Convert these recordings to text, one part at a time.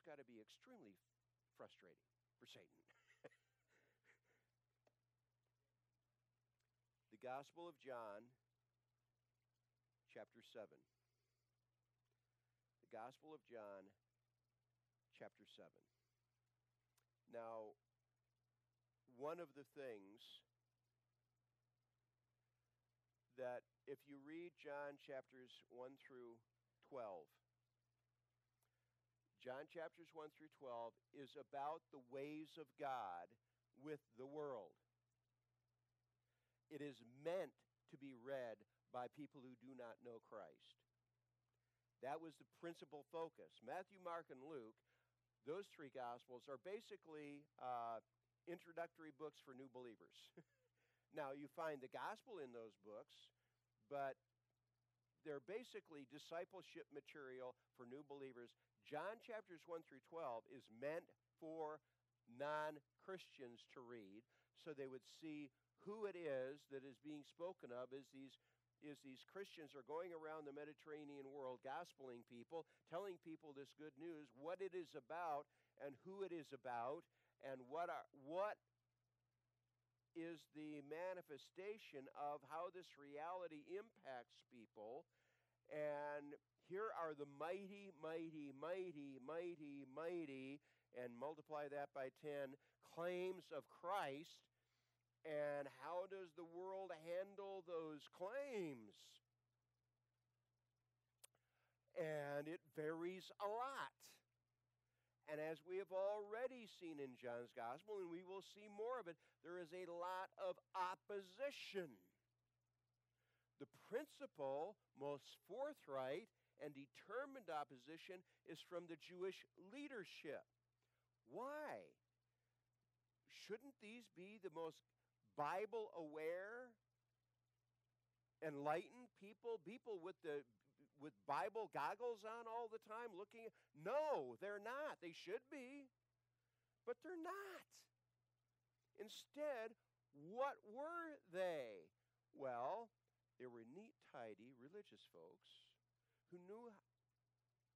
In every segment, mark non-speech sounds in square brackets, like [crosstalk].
just got to be extremely frustrating for Satan. [laughs] the Gospel of John, chapter 7. The Gospel of John, chapter 7. Now, one of the things that if you read John chapters 1 through 12, John chapters 1 through 12 is about the ways of God with the world. It is meant to be read by people who do not know Christ. That was the principal focus. Matthew, Mark, and Luke, those three Gospels, are basically uh, introductory books for new believers. [laughs] now, you find the Gospel in those books, but they're basically discipleship material for new believers. John chapters 1 through 12 is meant for non Christians to read so they would see who it is that is being spoken of as these is these Christians are going around the Mediterranean world gospeling people, telling people this good news, what it is about and who it is about and what are what is the manifestation of how this reality impacts people. And here are the mighty, mighty, mighty, mighty, mighty, and multiply that by 10 claims of Christ. And how does the world handle those claims? And it varies a lot. And as we have already seen in John's Gospel, and we will see more of it, there is a lot of opposition. The principal, most forthright, and determined opposition is from the Jewish leadership. Why? Shouldn't these be the most Bible aware, enlightened people, people with the with Bible goggles on all the time looking? No, they're not. They should be, but they're not. Instead, what were they? Well, they were neat, tidy religious folks who knew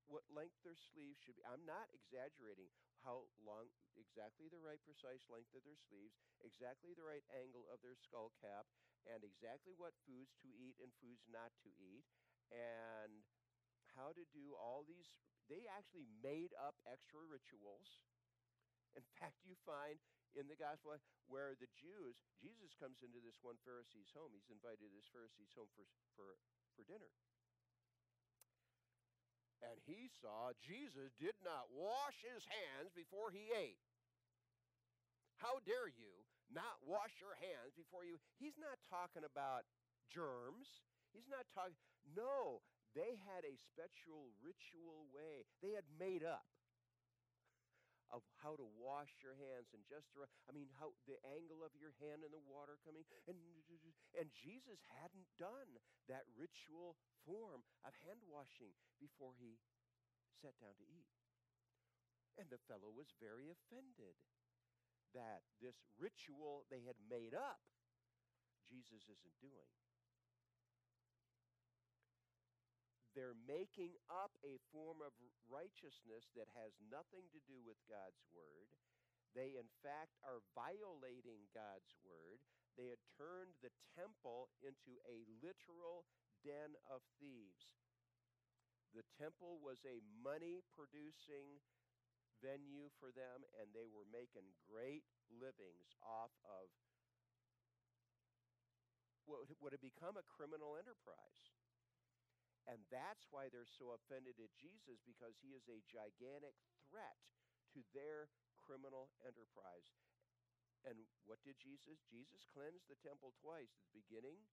what length their sleeves should be. I'm not exaggerating how long, exactly the right precise length of their sleeves, exactly the right angle of their skull cap, and exactly what foods to eat and foods not to eat, and how to do all these. They actually made up extra rituals. In fact, you find in the gospel where the Jews, Jesus comes into this one Pharisee's home. He's invited this Pharisee's home for, for, for dinner. And he saw Jesus did not wash his hands before he ate. How dare you not wash your hands before you? He's not talking about germs. He's not talking. No, they had a special ritual way. They had made up of how to wash your hands and just right. I mean, how the angle of your hand in the water coming, and and Jesus hadn't done that ritual form of hand washing before he sat down to eat, and the fellow was very offended that this ritual they had made up, Jesus isn't doing. they're making up a form of righteousness that has nothing to do with God's word. They, in fact, are violating God's word. They had turned the temple into a literal den of thieves. The temple was a money producing venue for them, and they were making great livings off of what would have become a criminal enterprise. And that's why they're so offended at Jesus because he is a gigantic threat to their criminal enterprise. And what did Jesus? Jesus cleansed the temple twice at the beginning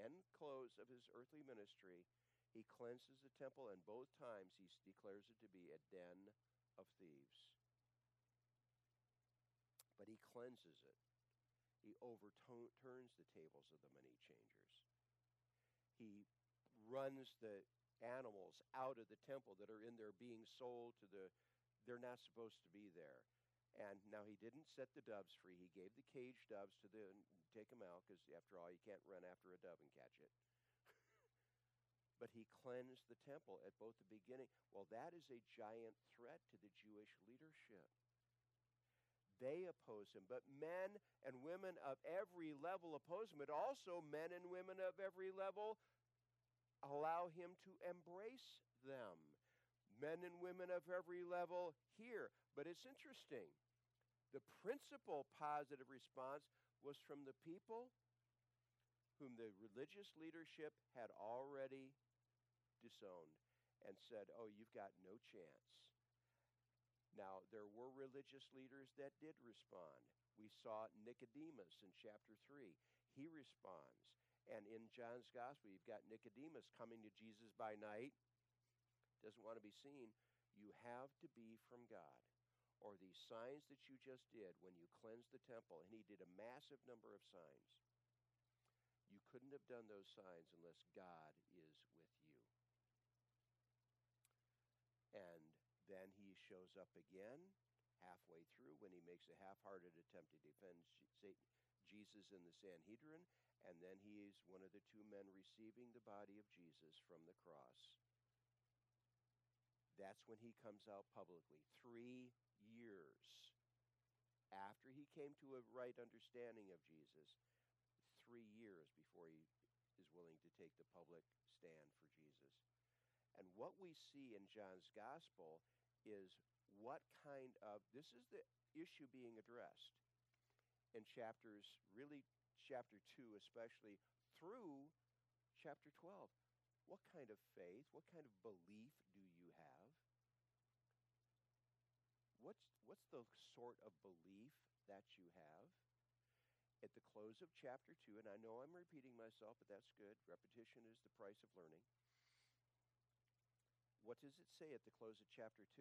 and close of his earthly ministry. He cleanses the temple, and both times he declares it to be a den of thieves. But he cleanses it. He overturns the tables of the money changers. He runs the animals out of the temple that are in there being sold to the they're not supposed to be there and now he didn't set the doves free he gave the caged doves to the take him out because after all you can't run after a dove and catch it [laughs] but he cleansed the temple at both the beginning. Well, that is a giant threat to the Jewish leadership. They oppose him, but men and women of every level oppose him, but also men and women of every level allow him to embrace them. Men and women of every level here. But it's interesting. The principal positive response was from the people whom the religious leadership had already disowned and said, Oh, you've got no chance. Now, there were religious leaders that did respond. We saw Nicodemus in chapter 3. He responds. And in John's gospel, you've got Nicodemus coming to Jesus by night, doesn't want to be seen. You have to be from God. Or these signs that you just did when you cleansed the temple, and he did a massive number of signs. You couldn't have done those signs unless God is with you. And then he shows up again halfway through when he makes a half hearted attempt to defend Jesus in the Sanhedrin. And then he is one of the two men receiving the body of Jesus from the cross. That's when he comes out publicly. Three years after he came to a right understanding of Jesus, three years before he is willing to take the public stand for Jesus. And what we see in John's gospel is what kind of this is the issue being addressed in chapters, really chapter 2 especially, through chapter 12. What kind of faith, what kind of belief do you have? What's, what's the sort of belief that you have? At the close of chapter 2, and I know I'm repeating myself, but that's good. Repetition is the price of learning. What does it say at the close of chapter 2?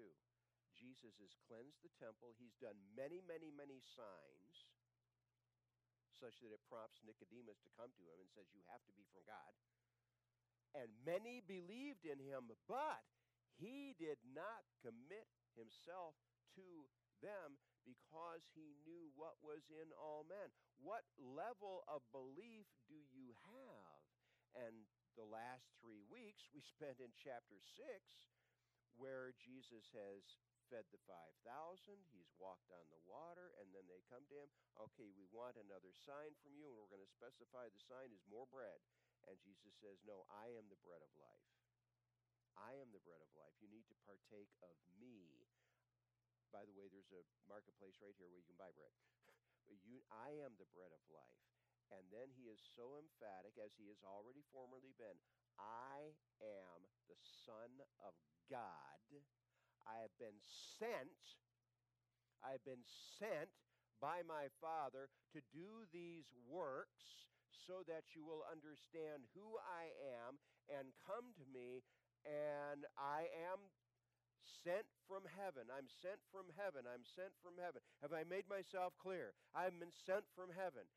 Jesus has cleansed the temple. He's done many, many, many signs, such that it prompts Nicodemus to come to him and says, You have to be from God. And many believed in him, but he did not commit himself to them because he knew what was in all men. What level of belief do you have? And the last three weeks we spent in chapter 6, where Jesus has fed the 5,000, he's walked on the water, and then they come to him, okay, we want another sign from you, and we're going to specify the sign is more bread. And Jesus says, No, I am the bread of life. I am the bread of life. You need to partake of me. By the way, there's a marketplace right here where you can buy bread. [laughs] but you, I am the bread of life. And then he is so emphatic, as he has already formerly been I am the Son of God. I have been sent. I have been sent by my Father to do these works so that you will understand who I am and come to me. And I am sent from heaven. I'm sent from heaven. I'm sent from heaven. Have I made myself clear? I've been sent from heaven.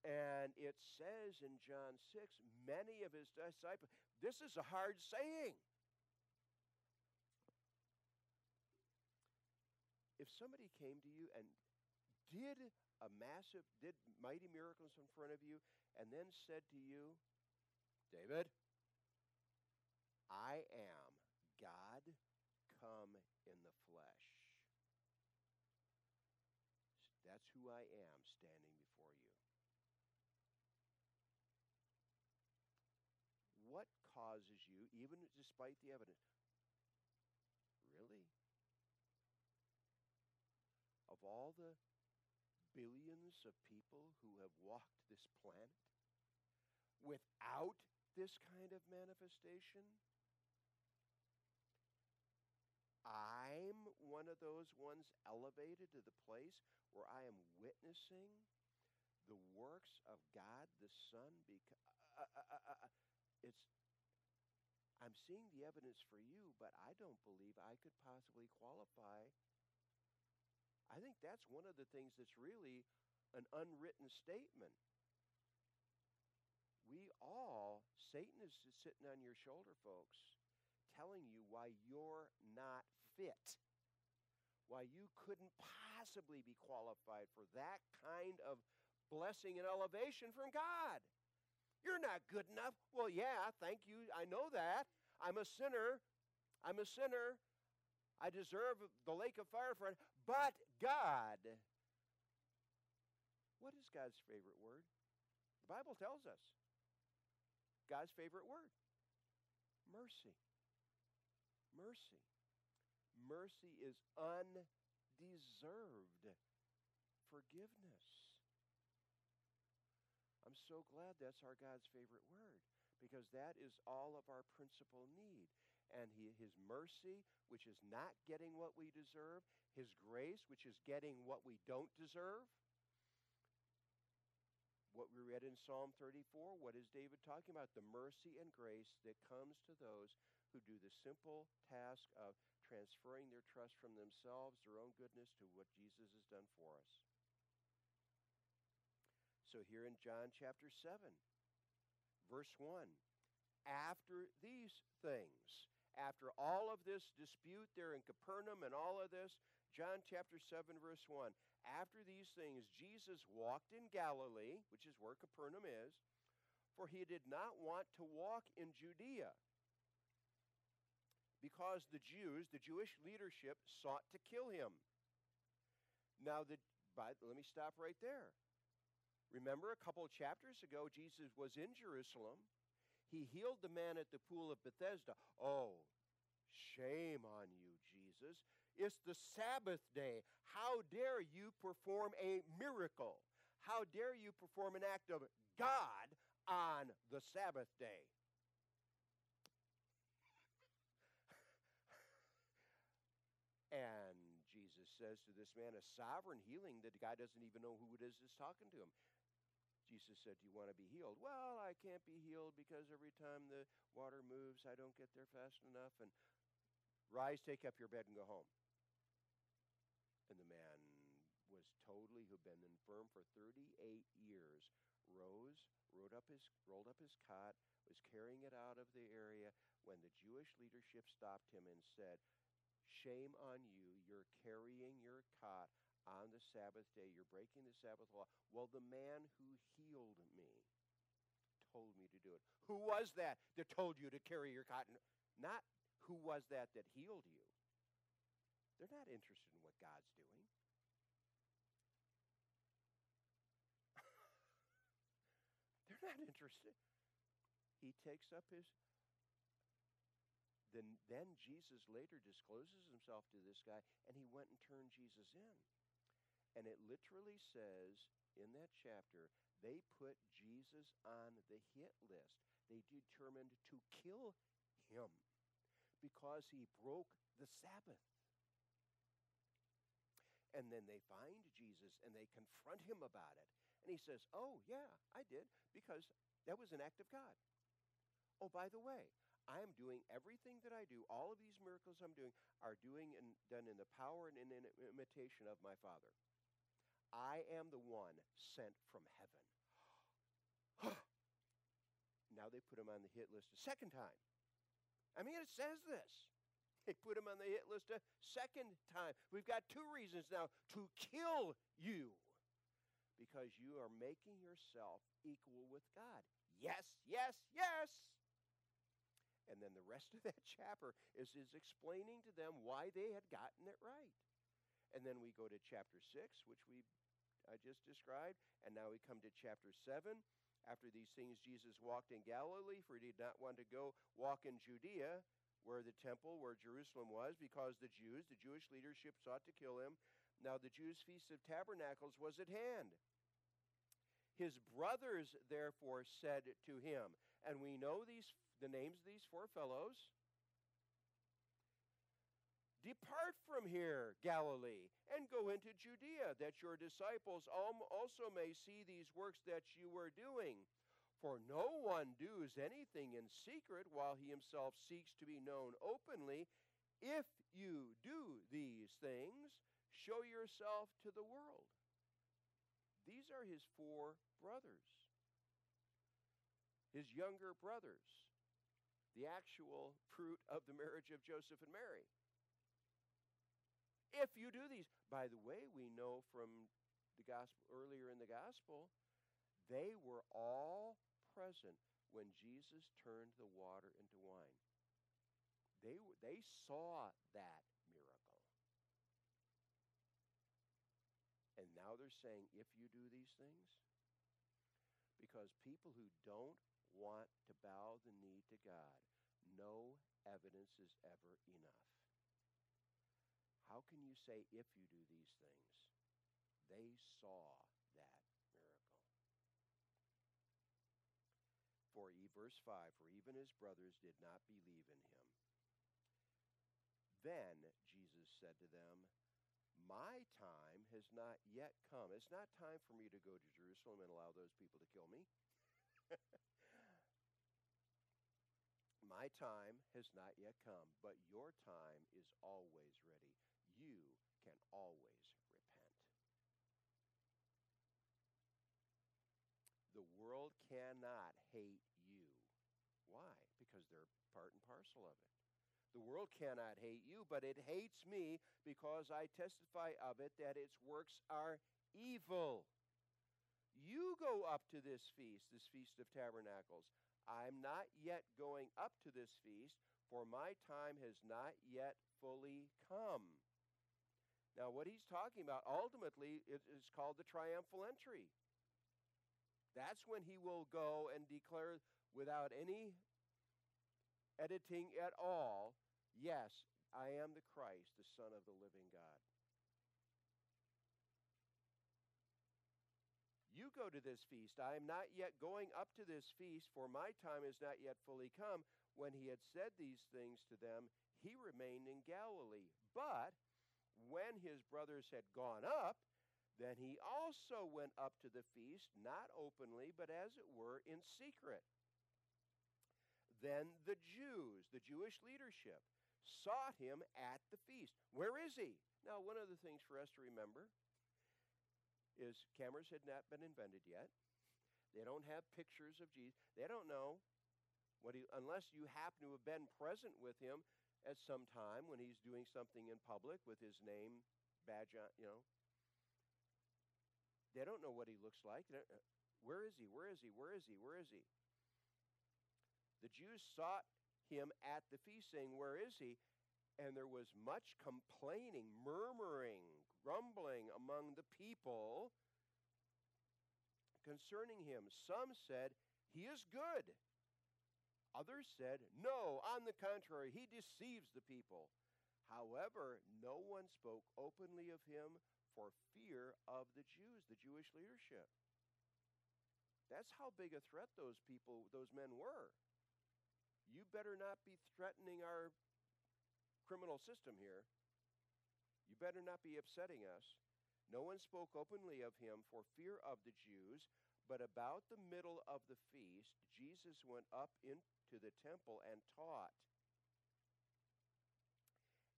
And it says in John 6, many of his disciples, this is a hard saying. If somebody came to you and did a massive, did mighty miracles in front of you, and then said to you, David, I am come in the flesh. That's who I am standing before you. what causes you, even despite the evidence? Really? Of all the billions of people who have walked this planet without this kind of manifestation? I'm one of those ones elevated to the place where I am witnessing the works of God the Son. Because, uh, uh, uh, uh it's I'm seeing the evidence for you, but I don't believe I could possibly qualify. I think that's one of the things that's really an unwritten statement. We all, Satan is sitting on your shoulder, folks, telling you why you're not fit, why you couldn't possibly be qualified for that kind of blessing and elevation from God. You're not good enough. Well, yeah, thank you. I know that. I'm a sinner. I'm a sinner. I deserve the lake of fire for it. But God, what is God's favorite word? The Bible tells us God's favorite word mercy. Mercy. Mercy is undeserved forgiveness. I'm so glad that's our God's favorite word because that is all of our principal need. And he, his mercy, which is not getting what we deserve, his grace, which is getting what we don't deserve. What we read in Psalm 34, what is David talking about? The mercy and grace that comes to those who do the simple task of transferring their trust from themselves, their own goodness, to what Jesus has done for us. So here in John chapter 7, verse 1, after these things, after all of this dispute there in Capernaum and all of this, John chapter 7, verse 1, after these things, Jesus walked in Galilee, which is where Capernaum is, for he did not want to walk in Judea because the Jews, the Jewish leadership, sought to kill him. Now, the, by, let me stop right there. Remember, a couple of chapters ago, Jesus was in Jerusalem. He healed the man at the pool of Bethesda. Oh, shame on you, Jesus. It's the Sabbath day. How dare you perform a miracle? How dare you perform an act of God on the Sabbath day? and Jesus says to this man, a sovereign healing that the guy doesn't even know who it is that's talking to him. Jesus said, Do you want to be healed? Well, I can't be healed because every time the water moves, I don't get there fast enough. And rise, take up your bed, and go home. And the man was totally, who'd been infirm for 38 years, rose, rolled up his, rolled up his cot, was carrying it out of the area when the Jewish leadership stopped him and said, Shame on you, you're carrying your cot on the Sabbath day. You're breaking the Sabbath law. Well, the man who healed me told me to do it. Who was that that told you to carry your cotton? Not who was that that healed you. They're not interested in what God's doing. [laughs] They're not interested. He takes up his then, then Jesus later discloses himself to this guy, and he went and turned Jesus in. And it literally says in that chapter, they put Jesus on the hit list. They determined to kill him because he broke the Sabbath. And then they find Jesus and they confront him about it. And he says, Oh, yeah, I did, because that was an act of God. Oh, by the way, I am doing everything that I do, all of these miracles I'm doing are doing and done in the power and in imitation of my Father. I am the one sent from heaven. [gasps] now they put him on the hit list a second time. I mean, it says this. They put him on the hit list a second time. We've got two reasons now to kill you because you are making yourself equal with God. Yes, yes, yes. And then the rest of that [laughs] chapter is, is explaining to them why they had gotten it right. And then we go to chapter 6, which we I just described. And now we come to chapter 7. After these things, Jesus walked in Galilee, for he did not want to go walk in Judea, where the temple, where Jerusalem was, because the Jews, the Jewish leadership, sought to kill him. Now the Jews' feast of tabernacles was at hand. His brothers therefore said to him, and we know these the names of these four fellows Depart from here, Galilee, and go into Judea, that your disciples also may see these works that you are doing. For no one does anything in secret while he himself seeks to be known openly. If you do these things, show yourself to the world. These are his four brothers, his younger brothers, the actual fruit of the marriage of Joseph and Mary if you do these. By the way, we know from the gospel earlier in the gospel, they were all present when Jesus turned the water into wine. They, they saw that miracle. And now they're saying, if you do these things, because people who don't want to bow the knee to God, no evidence is ever enough. How can you say, if you do these things? They saw that miracle. For verse 5, for even his brothers did not believe in him. Then Jesus said to them, My time has not yet come. It's not time for me to go to Jerusalem and allow those people to kill me. [laughs] My time has not yet come, but your time is always ready. Can always repent. The world cannot hate you. Why? Because they're part and parcel of it. The world cannot hate you, but it hates me because I testify of it that its works are evil. You go up to this feast, this Feast of Tabernacles. I'm not yet going up to this feast, for my time has not yet fully come. Now, what he's talking about ultimately is, called the triumphal entry. That's when he will go and declare without any editing at all, yes, I am the Christ, the Son of the living God. You go to this feast. I am not yet going up to this feast, for my time is not yet fully come. When he had said these things to them, he remained in Galilee. But when his brothers had gone up, then he also went up to the feast, not openly, but as it were, in secret. Then the Jews, the Jewish leadership, sought him at the feast. Where is he? Now, one of the things for us to remember is cameras had not been invented yet. They don't have pictures of Jesus. They don't know what he, unless you happen to have been present with him at some time when he's doing something in public with his name badge on, you know. They don't know what he looks like. Uh, where is he? Where is he? Where is he? Where is he? The Jews sought him at the feast, saying, Where is he? And there was much complaining, murmuring, grumbling among the people concerning him. Some said, He is good. Others said, No, on the contrary, he deceives the people. However, no one spoke openly of him for fear of the Jews, the Jewish leadership. That's how big a threat those people, those men were you better not be threatening our criminal system here. You better not be upsetting us. No one spoke openly of him for fear of the Jews, but about the middle of the feast, Jesus went up into the temple and taught.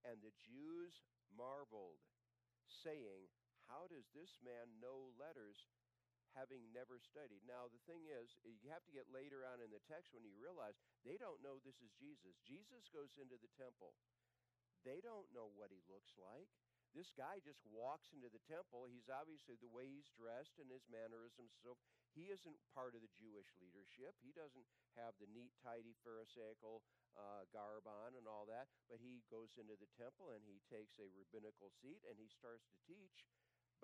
And the Jews marveled, saying, How does this man know letters having never studied. Now, the thing is, you have to get later on in the text when you realize they don't know this is Jesus. Jesus goes into the temple. They don't know what he looks like. This guy just walks into the temple. He's obviously the way he's dressed and his mannerisms. So he isn't part of the Jewish leadership. He doesn't have the neat, tidy Pharisaical uh, garb on and all that. But he goes into the temple and he takes a rabbinical seat and he starts to teach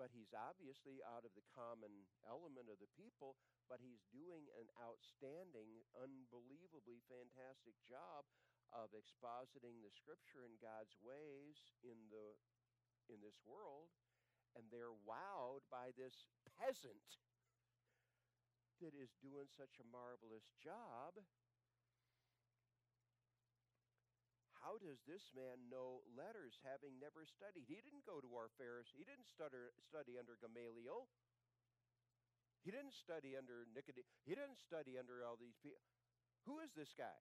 but he's obviously out of the common element of the people, but he's doing an outstanding, unbelievably fantastic job of expositing the scripture in God's ways in the in this world and they're wowed by this peasant that is doing such a marvelous job How does this man know letters having never studied? He didn't go to our Pharisee. He didn't stutter, study under Gamaliel. He didn't study under Nicodemus. He didn't study under all these people. Who is this guy?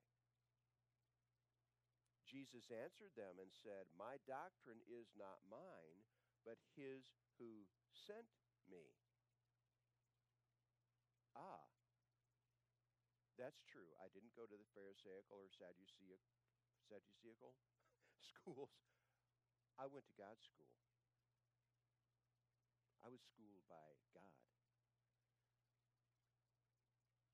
Jesus answered them and said, My doctrine is not mine, but his who sent me. Ah, that's true. I didn't go to the Pharisaical or Sadduceical Sadduceical [laughs] schools. I went to God's school. I was schooled by God.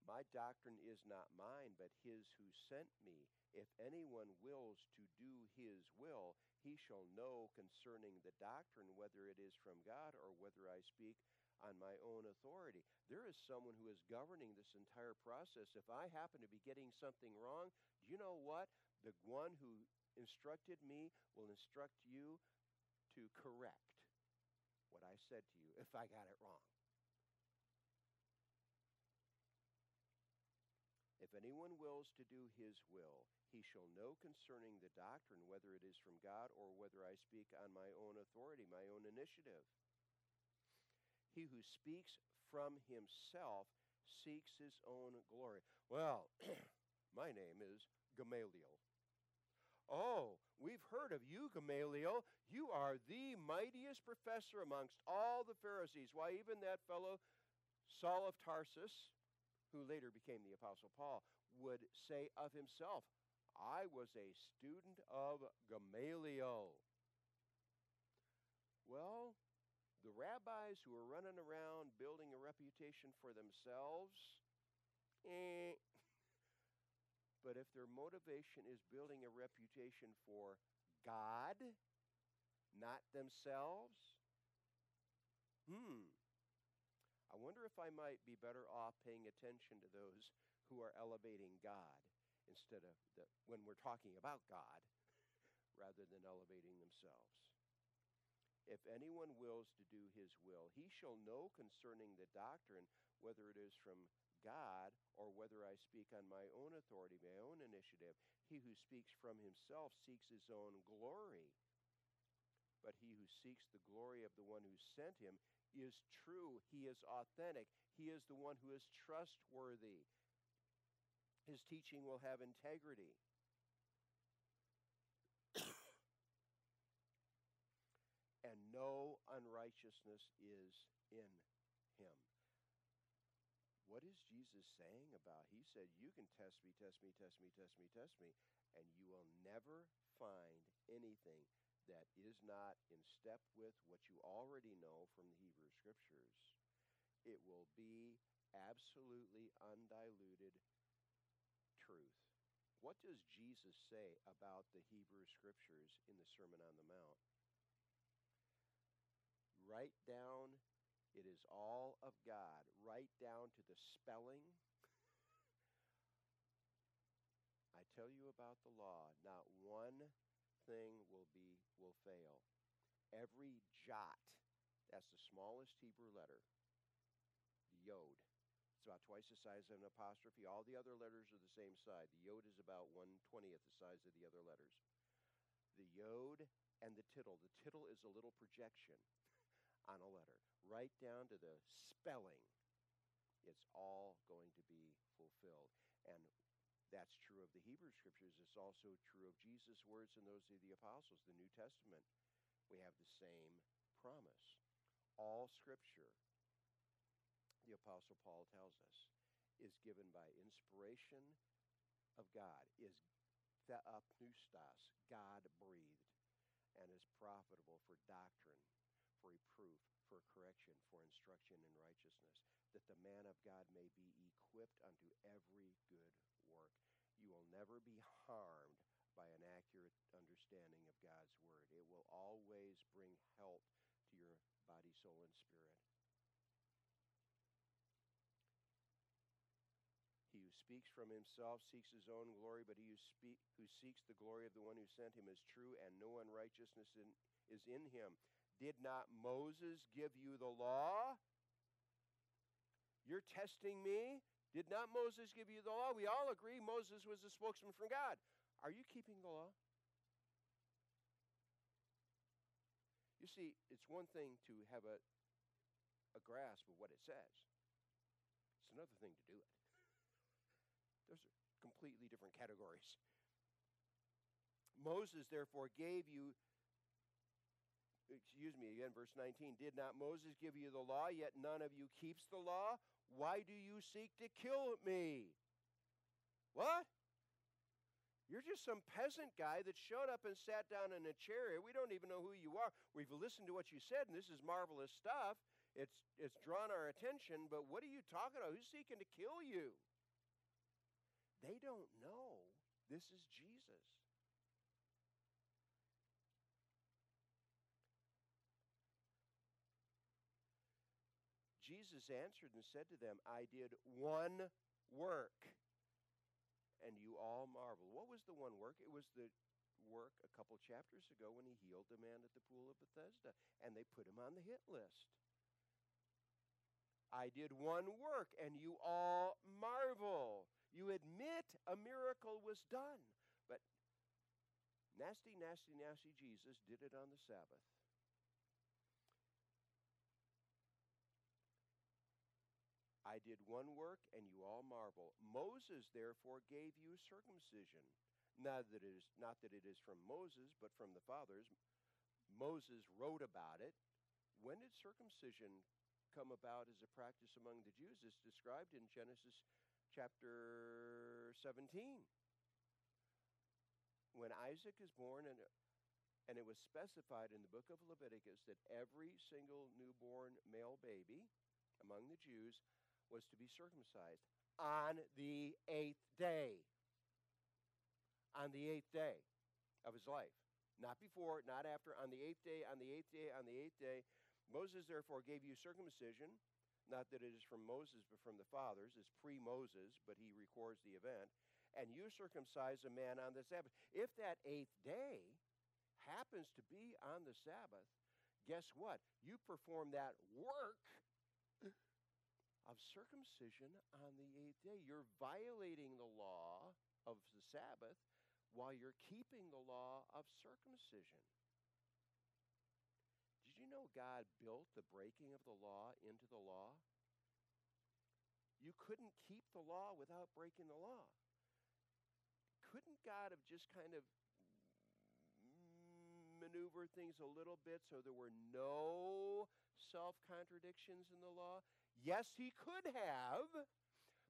My doctrine is not mine, but his who sent me. If anyone wills to do his will, he shall know concerning the doctrine whether it is from God or whether I speak on my own authority. There is someone who is governing this entire process. If I happen to be getting something wrong, do you know what? The one who instructed me will instruct you to correct what I said to you if I got it wrong. Anyone wills to do his will, he shall know concerning the doctrine whether it is from God or whether I speak on my own authority, my own initiative. He who speaks from himself seeks his own glory. Well, [clears throat] my name is Gamaliel. Oh, we've heard of you, Gamaliel. You are the mightiest professor amongst all the Pharisees. Why, even that fellow, Saul of Tarsus, who later became the Apostle Paul, would say of himself, I was a student of Gamaliel. Well, the rabbis who are running around building a reputation for themselves, eh. [laughs] But if their motivation is building a reputation for God, not themselves, hmm, I wonder if I might be better off paying attention to those who are elevating God instead of the, when we're talking about God [laughs] rather than elevating themselves. If anyone wills to do his will, he shall know concerning the doctrine whether it is from God or whether I speak on my own authority, my own initiative. He who speaks from himself seeks his own glory. But he who seeks the glory of the one who sent him is true. He is authentic. He is the one who is trustworthy. His teaching will have integrity. [coughs] and no unrighteousness is in him. What is Jesus saying about? He said, You can test me, test me, test me, test me, test me, and you will never find anything that is not in step with what you already know from the Hebrew Scriptures. It will be absolutely undiluted truth. What does Jesus say about the Hebrew Scriptures in the Sermon on the Mount? Right down, it is all of God. Right down to the spelling. [laughs] I tell you about the law. Not one thing will be will fail. Every jot, that's the smallest Hebrew letter, yod. It's about twice the size of an apostrophe. All the other letters are the same size. The yod is about one twentieth the size of the other letters. The yod and the tittle. The tittle is a little projection [laughs] on a letter, right down to the spelling. It's all going to be fulfilled. And that's true of the Hebrew scriptures. It's also true of Jesus' words and those of the apostles. The New Testament, we have the same promise. All scripture, the apostle Paul tells us, is given by inspiration of God, is theopneustos, God breathed, and is profitable for doctrine, for reproof, for correction, for instruction in righteousness, that the man of God may be equipped unto every good. You will never be harmed by an accurate understanding of God's Word. It will always bring help to your body, soul, and spirit. He who speaks from himself seeks his own glory, but he who, speak, who seeks the glory of the one who sent him is true, and no unrighteousness in, is in him. Did not Moses give you the law? You're testing me? Did not Moses give you the law? We all agree Moses was a spokesman from God. Are you keeping the law? You see, it's one thing to have a, a grasp of what it says, it's another thing to do it. Those are completely different categories. Moses, therefore, gave you, excuse me again, verse 19, did not Moses give you the law, yet none of you keeps the law? Why do you seek to kill me? What? You're just some peasant guy that showed up and sat down in a chair. We don't even know who you are. We've listened to what you said, and this is marvelous stuff. It's, it's drawn our attention, but what are you talking about? Who's seeking to kill you? They don't know this is Jesus. Jesus answered and said to them, I did one work, and you all marvel. What was the one work? It was the work a couple chapters ago when he healed the man at the pool of Bethesda, and they put him on the hit list. I did one work, and you all marvel. You admit a miracle was done, but nasty, nasty, nasty Jesus did it on the Sabbath. I did one work, and you all marvel. Moses therefore gave you circumcision. Not that it is not that it is from Moses, but from the fathers. Moses wrote about it. When did circumcision come about as a practice among the Jews? It's described in Genesis chapter 17. When Isaac is born, and, and it was specified in the book of Leviticus that every single newborn male baby among the Jews was to be circumcised on the eighth day. On the eighth day of his life. Not before, not after, on the eighth day, on the eighth day, on the eighth day. Moses therefore gave you circumcision, not that it is from Moses, but from the fathers. It's pre Moses, but he records the event. And you circumcise a man on the Sabbath. If that eighth day happens to be on the Sabbath, guess what? You perform that work of circumcision on the eighth day. You're violating the law of the Sabbath while you're keeping the law of circumcision. Did you know God built the breaking of the law into the law? You couldn't keep the law without breaking the law. Couldn't God have just kind of maneuvered things a little bit so there were no self contradictions in the law? Yes, he could have,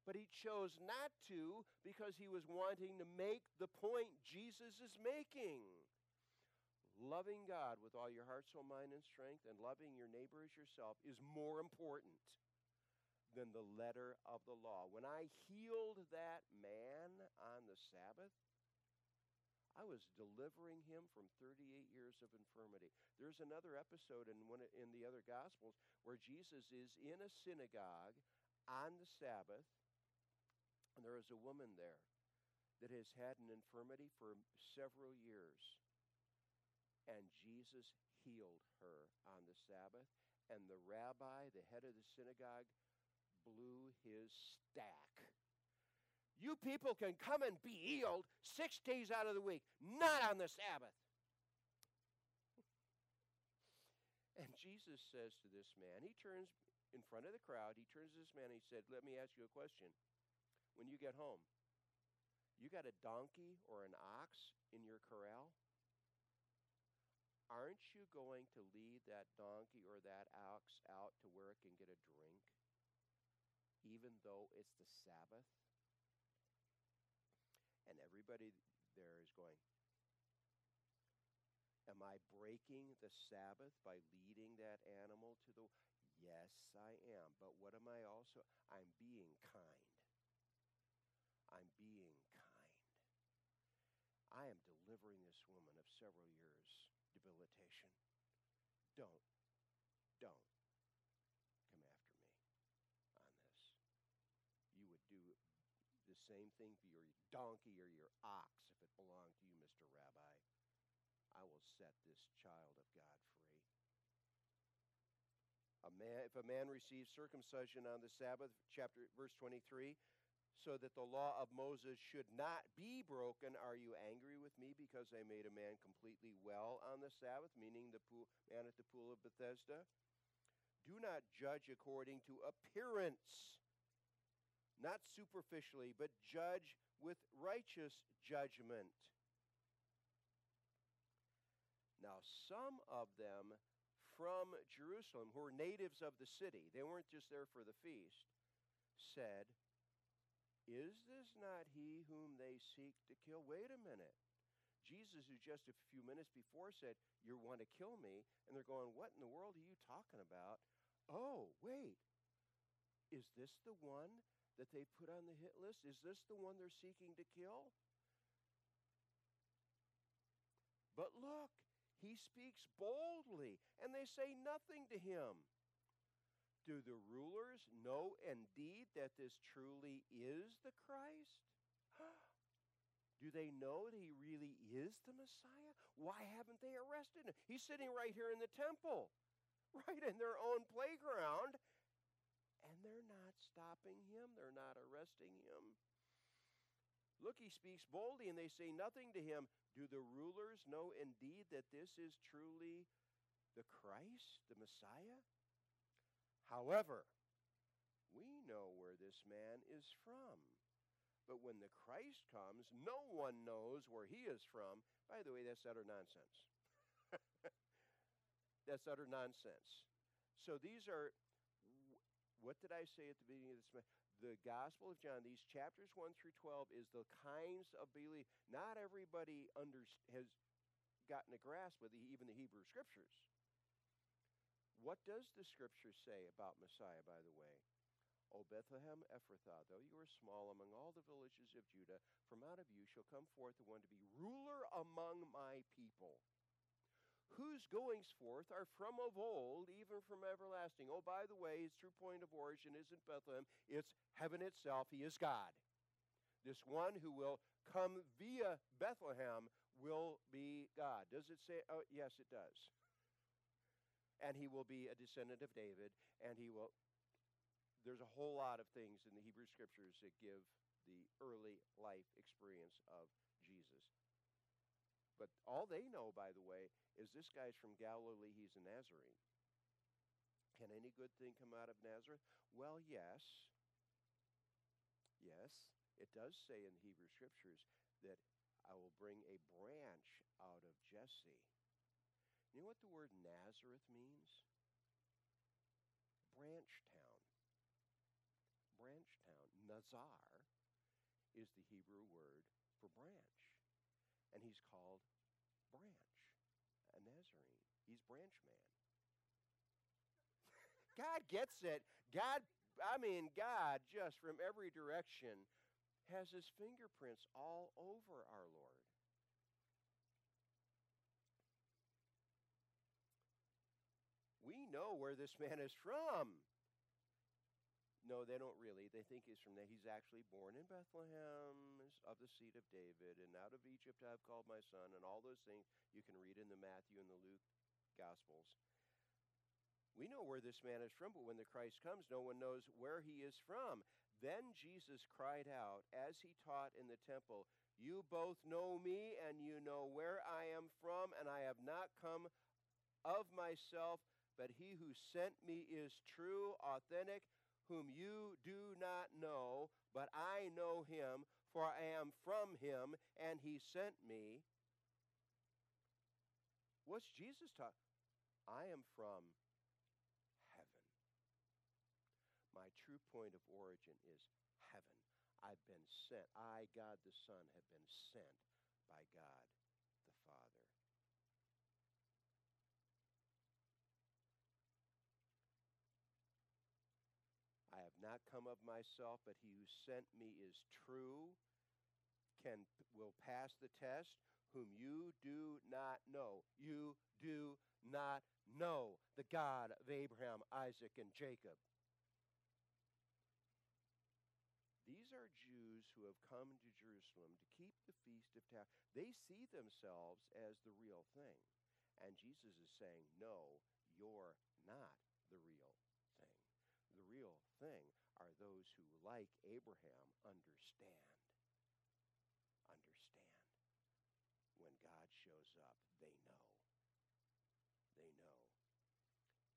but he chose not to because he was wanting to make the point Jesus is making. Loving God with all your heart, soul, mind, and strength, and loving your neighbor as yourself is more important than the letter of the law. When I healed that man on the Sabbath, I was delivering him from 38 years of infirmity. There's another episode in one in the other gospels where Jesus is in a synagogue on the Sabbath and there is a woman there that has had an infirmity for several years. And Jesus healed her on the Sabbath and the rabbi, the head of the synagogue, blew his stack you people can come and be healed six days out of the week, not on the Sabbath. [laughs] And Jesus says to this man, he turns in front of the crowd, he turns to this man and he said, Let me ask you a question. When you get home, you got a donkey or an ox in your corral? Aren't you going to lead that donkey or that ox out to where it can get a drink, even though it's the Sabbath? And everybody there is going, Am I breaking the Sabbath by leading that animal to the. Yes, I am. But what am I also? I'm being kind. I'm being kind. I am delivering this woman of several years' debilitation. Don't, don't come after me on this. You would do the same thing for your donkey or your ox if it belonged to you, Mr. Rabbi. I will set this child of God free. A man, if a man receives circumcision on the Sabbath, chapter verse 23, so that the law of Moses should not be broken, are you angry with me because I made a man completely well on the Sabbath, meaning the pool, man at the pool of Bethesda? Do not judge according to appearance not superficially, but judge with righteous judgment. Now, some of them from Jerusalem, who were natives of the city, they weren't just there for the feast, said, Is this not he whom they seek to kill? Wait a minute. Jesus, who just a few minutes before said, You want to kill me, and they're going, What in the world are you talking about? Oh, wait. Is this the one that they put on the hit list? Is this the one they're seeking to kill? But look, he speaks boldly, and they say nothing to him. Do the rulers know indeed that this truly is the Christ? [gasps] Do they know that he really is the Messiah? Why haven't they arrested him? He's sitting right here in the temple, [laughs] right in their own playground, they're not stopping him, they're not arresting him. Look, he speaks boldly, and they say nothing to him. Do the rulers know indeed that this is truly the Christ, the Messiah? However, we know where this man is from. But when the Christ comes, no one knows where he is from. By the way, that's utter nonsense. [laughs] that's utter nonsense. So these are, what did I say at the beginning of this? The Gospel of John, these chapters 1 through 12, is the kinds of belief. Not everybody under, has gotten a grasp of the, even the Hebrew Scriptures. What does the Scripture say about Messiah, by the way? O Bethlehem Ephrathah, though you are small among all the villages of Judah, from out of you shall come forth the one to be ruler among my people, whose goings forth are from of old, even from everlasting. Oh, by the way, his true point of origin isn't Bethlehem, it's heaven itself. He is God. This one who will come via Bethlehem will be God. Does it say? Oh, yes, it does. And he will be a descendant of David, and he will there's a whole lot of things in the Hebrew scriptures that give the early life experience of. But all they know, by the way, is this guy's from Galilee, he's a Nazarene. Can any good thing come out of Nazareth? Well, yes. Yes, it does say in the Hebrew scriptures that I will bring a branch out of Jesse. You know what the word Nazareth means? Branch town branch town. Nazar is the Hebrew word for branch. And he's called branch, a Nazarene. He's branch man. [laughs] God gets it. God, I mean, God, just from every direction, has his fingerprints all over our Lord. We know where this man is from. No, they don't really. They think he's from there. He's actually born in Bethlehem of the seed of David, and out of Egypt I've called my son, and all those things you can read in the Matthew and the Luke Gospels. We know where this man is from, but when the Christ comes, no one knows where he is from. Then Jesus cried out as he taught in the temple, You both know me, and you know where I am from, and I have not come of myself, but he who sent me is true, authentic whom you do not know, but I know him, for I am from him, and he sent me. What's Jesus talking? I am from heaven. My true point of origin is heaven. I've been sent. I, God the Son, have been sent by God not come of myself, but he who sent me is true, can will pass the test, whom you do not know. You do not know the God of Abraham, Isaac, and Jacob. These are Jews who have come to Jerusalem to keep the feast of tabernacles. They see themselves as the real thing. And Jesus is saying, no, you're not the real thing. the real thing are those who, like Abraham, understand. Understand. When God shows up, they know. They know.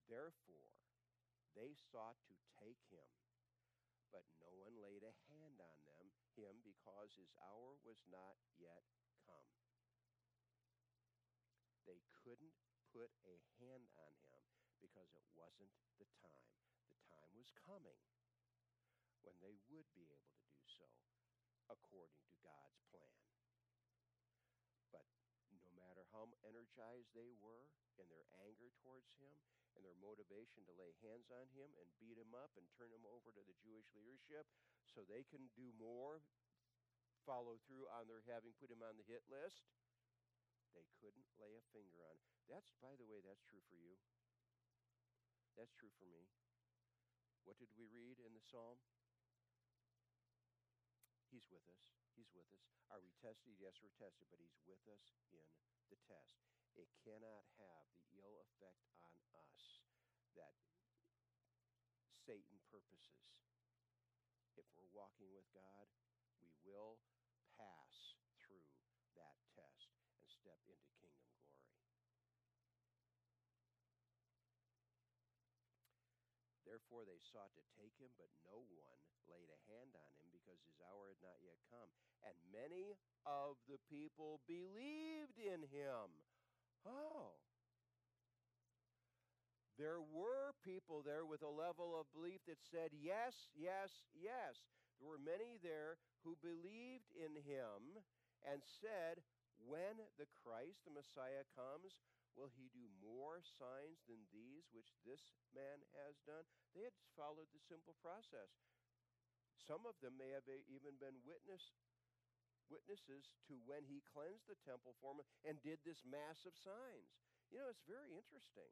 Therefore, they sought to take him, but no one laid a hand on them, him because his hour was not yet come. They couldn't put a hand on him because it wasn't the time The time was coming when they would be able to do so according to God's plan. But no matter how energized they were in their anger towards him and their motivation to lay hands on him and beat him up and turn him over to the Jewish leadership so they can do more, follow through on their having put him on the hit list. They couldn't lay a finger on. That's, by the way, that's true for you. That's true for me. What did we read in the psalm? He's with us. He's with us. Are we tested? Yes, we're tested, but He's with us in the test. It cannot have the ill effect on us that Satan purposes. If we're walking with God, we will pass through that test and step into kingdom glory. Therefore, they sought to take him, but no one laid a hand on him because his hour had not yet come. And many of the people believed in him. Oh. There were people there with a level of belief that said, yes, yes, yes. There were many there who believed in him and said, when the Christ, the Messiah, comes, Will he do more signs than these which this man has done? They had followed the simple process. Some of them may have even been witness, witnesses to when he cleansed the temple for and did this massive signs. You know, it's very interesting.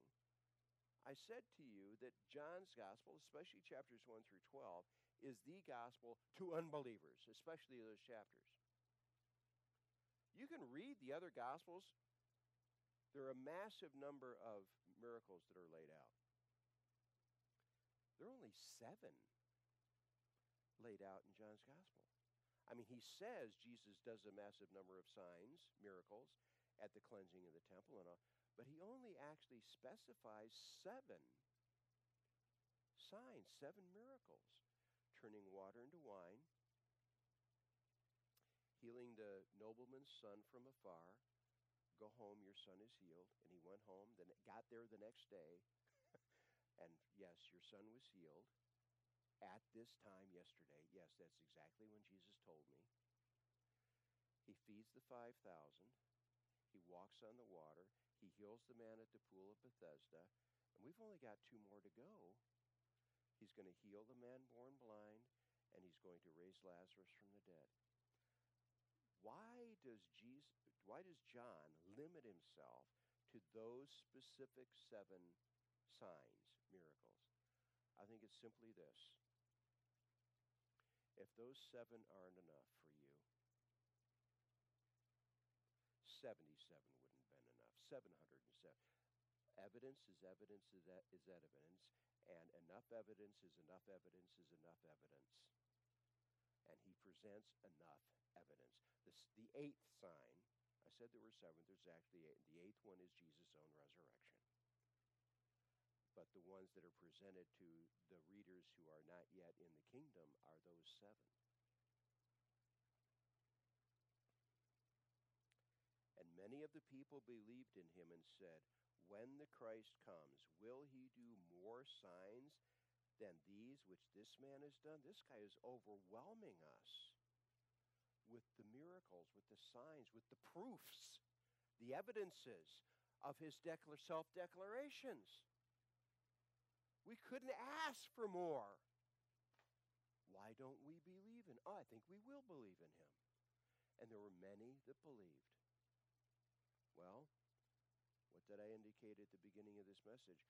I said to you that John's gospel, especially chapters 1 through 12, is the gospel to unbelievers, especially those chapters. You can read the other gospels there are a massive number of miracles that are laid out. There are only seven laid out in John's gospel. I mean, he says Jesus does a massive number of signs, miracles, at the cleansing of the temple and all, but he only actually specifies seven signs, seven miracles turning water into wine, healing the nobleman's son from afar, go home, your son is healed. And he went home, then got there the next day. [laughs] and yes, your son was healed at this time yesterday. Yes, that's exactly when Jesus told me. He feeds the 5,000. He walks on the water. He heals the man at the pool of Bethesda. And we've only got two more to go. He's going to heal the man born blind, and he's going to raise Lazarus from the dead why does Jesus why does John limit himself to those specific seven signs, miracles? I think it's simply this. If those seven aren't enough for you, 77 wouldn't have been enough. 707. Evidence is evidence is, evidence, and enough evidence is enough evidence is enough evidence. And he presents enough evidence. This, the eighth sign, I said there were seven, there's actually eight. The eighth one is Jesus' own resurrection. But the ones that are presented to the readers who are not yet in the kingdom are those seven. And many of the people believed in him and said, When the Christ comes, will he do more signs than these which this man has done? This guy is overwhelming us with the miracles, with the signs, with the proofs, the evidences of his self declarations. We couldn't ask for more. Why don't we believe in? Oh, I think we will believe in him. And there were many that believed. Well, what did I indicate at the beginning of this message?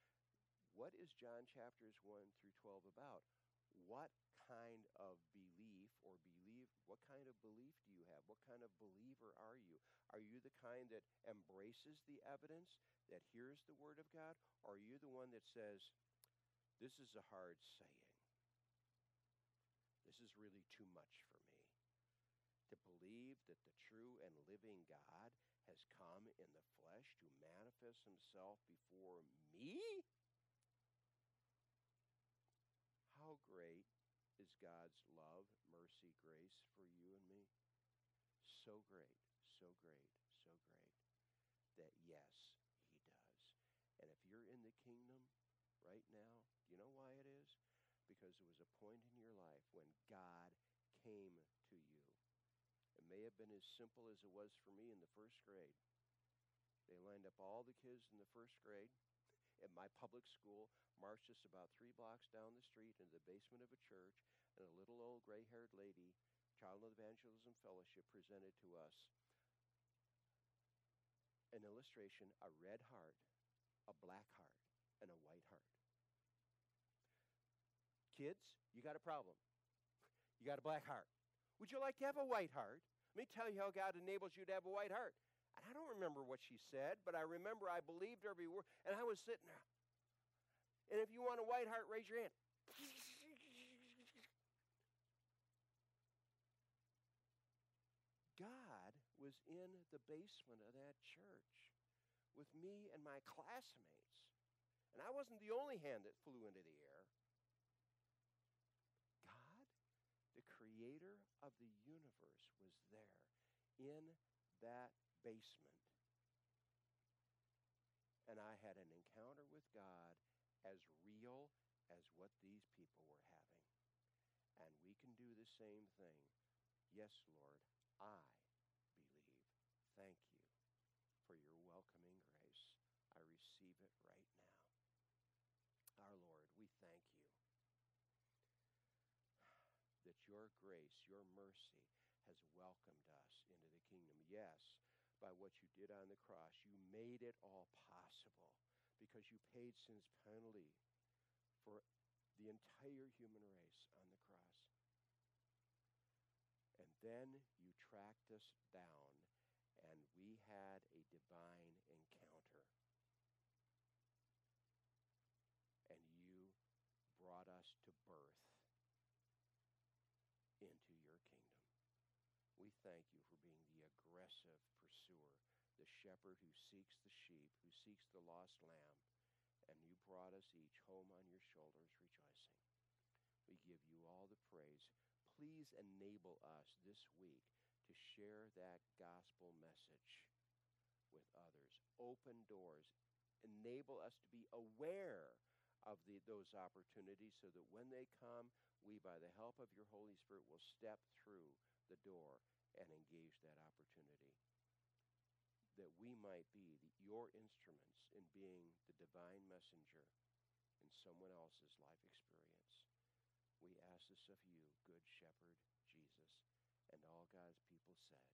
What is John chapters 1 through 12 about? what kind of belief or believe what kind of belief do you have what kind of believer are you are you the kind that embraces the evidence that hears the word of god or are you the one that says this is a hard saying this is really too much for me to believe that the true and living god has come in the flesh to manifest himself before me how great is God's love, mercy, grace for you and me? So great, so great, so great that yes, He does. And if you're in the kingdom right now, you know why it is? Because there was a point in your life when God came to you. It may have been as simple as it was for me in the first grade. They lined up all the kids in the first grade at my public school. marched us about three blocks down the street into the basement of a church, and a little old gray haired lady, Child of Evangelism Fellowship, presented to us an illustration a red heart, a black heart, and a white heart. Kids, you got a problem. You got a black heart. Would you like to have a white heart? Let me tell you how God enables you to have a white heart. And I don't remember what she said, but I remember I believed every word, and I was sitting there. And if you want a white heart, raise your hand. God was in the basement of that church with me and my classmates. And I wasn't the only hand that flew into the air. God, the creator of the universe, was there in that basement. And I had an encounter with God as real as what these people were having. And we can do the same thing. Yes, Lord, I believe. Thank you for your welcoming grace. I receive it right now. Our Lord, we thank you that your grace, your mercy has welcomed us into the kingdom. Yes, by what you did on the cross, you made it all possible because you paid sin's penalty for the entire human race on the cross. And then you tracked us down, and we had a divine encounter. And you brought us to birth into your kingdom. We thank you for being the aggressive pursuer, the shepherd who seeks the sheep, who seeks the lost lamb, and you brought us each home on your shoulders rejoicing. We give you all the praise. Please enable us this week to share that gospel message with others. Open doors. Enable us to be aware of the, those opportunities so that when they come, we, by the help of your Holy Spirit, will step through the door and engage that opportunity. That we might be the, your instruments in being the divine messenger in someone else's life experience. We ask this of you, Good Shepherd Jesus. And all God's people said,